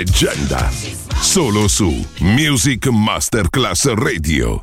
Leggenda. Solo su Music Masterclass Radio.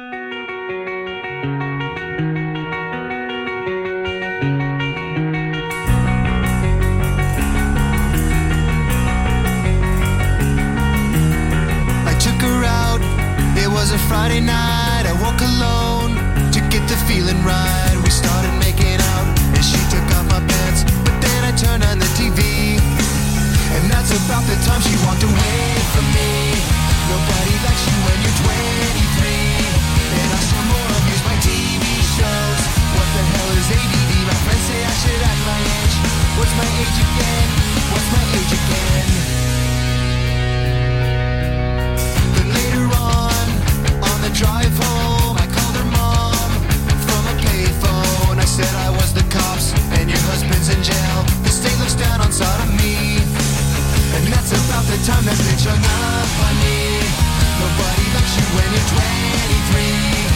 Time she walked away from me Nobody likes you when you're 23 And I still more abuse my TV shows What the hell is ADD? My friends say I should act my age What's my age again? What's my age again? Then later on, on the drive home I called her mom from a payphone I said I was the cops and your husband's in jail The state looks down on sodomy that's about the time that bitch hung up on me Nobody likes you when you're 23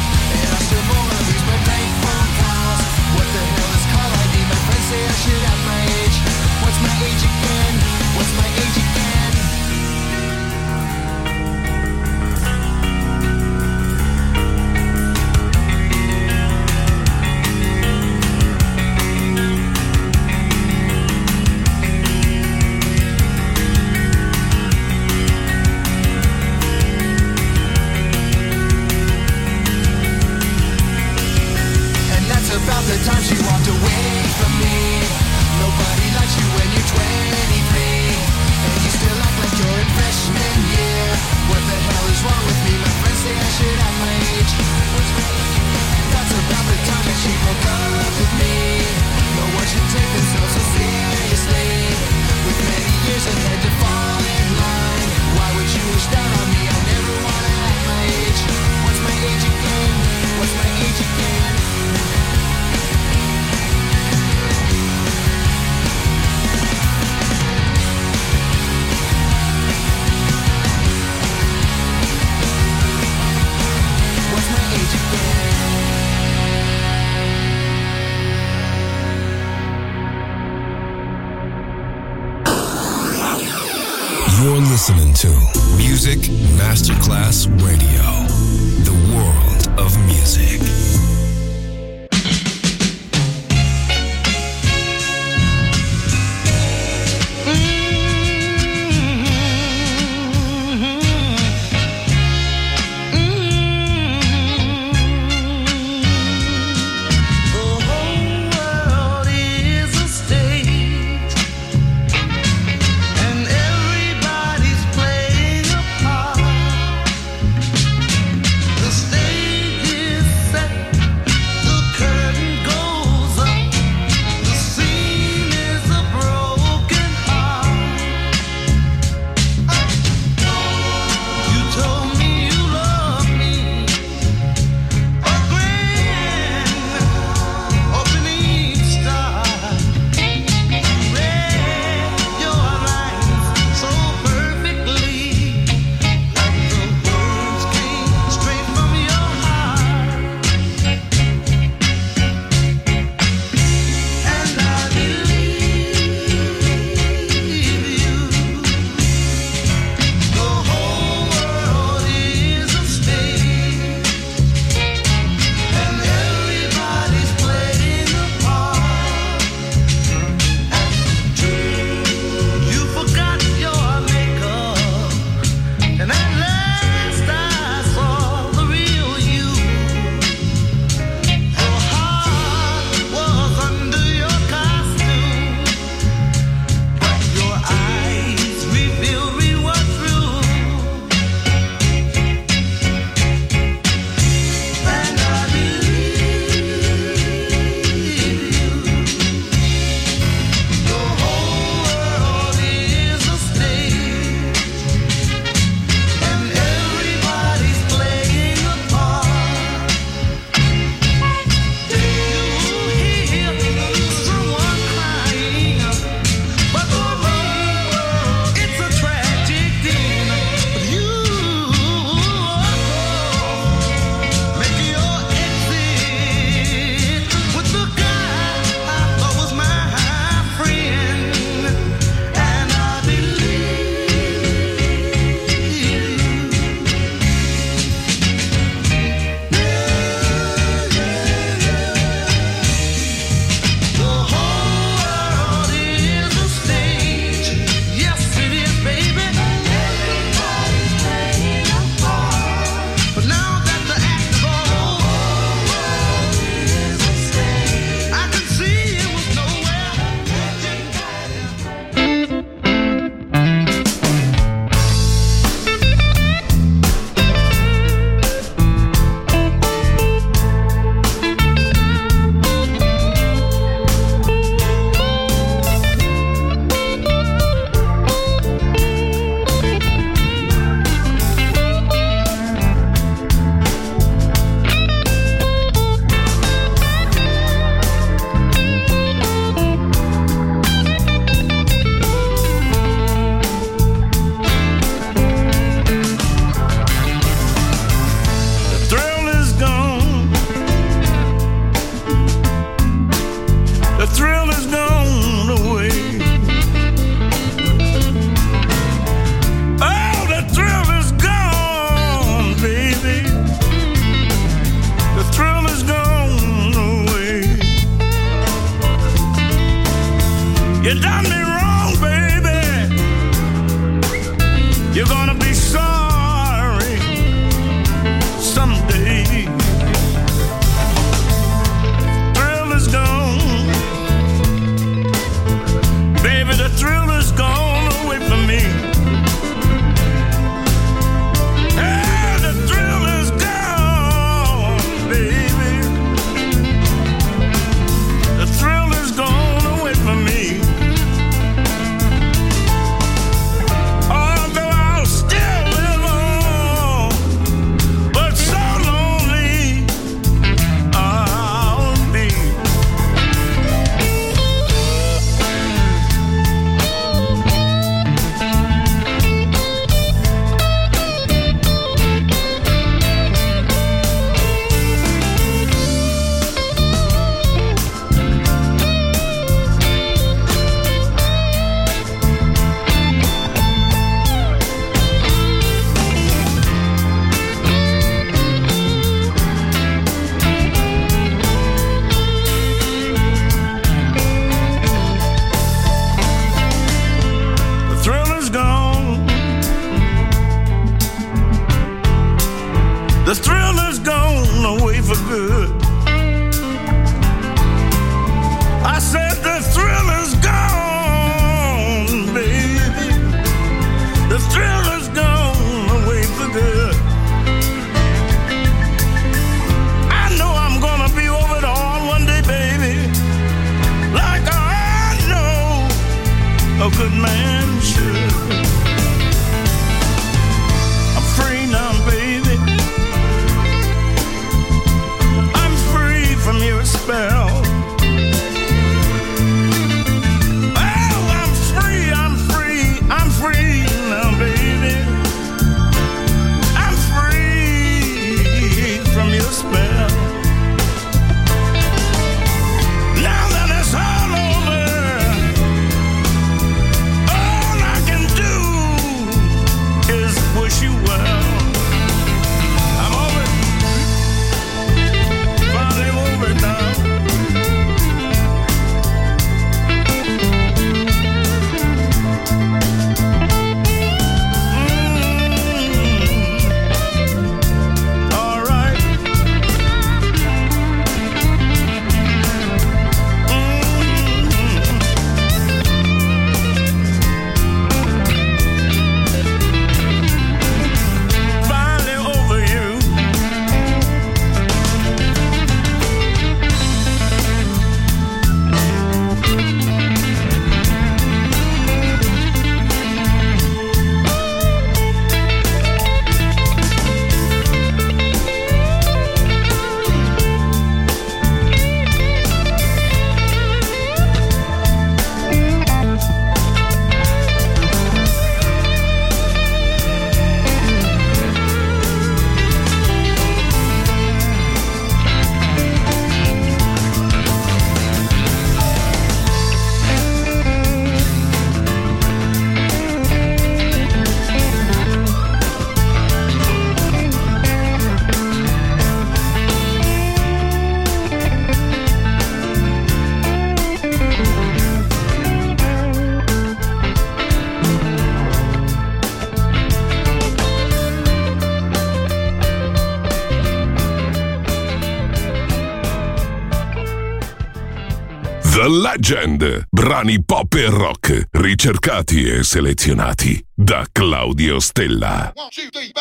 The Legend. Brani pop e rock ricercati e selezionati da Claudio Stella. One, two, three,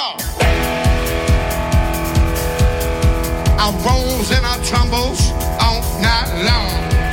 I rolls and I tumbles all night long.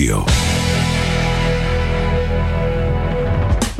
Radio.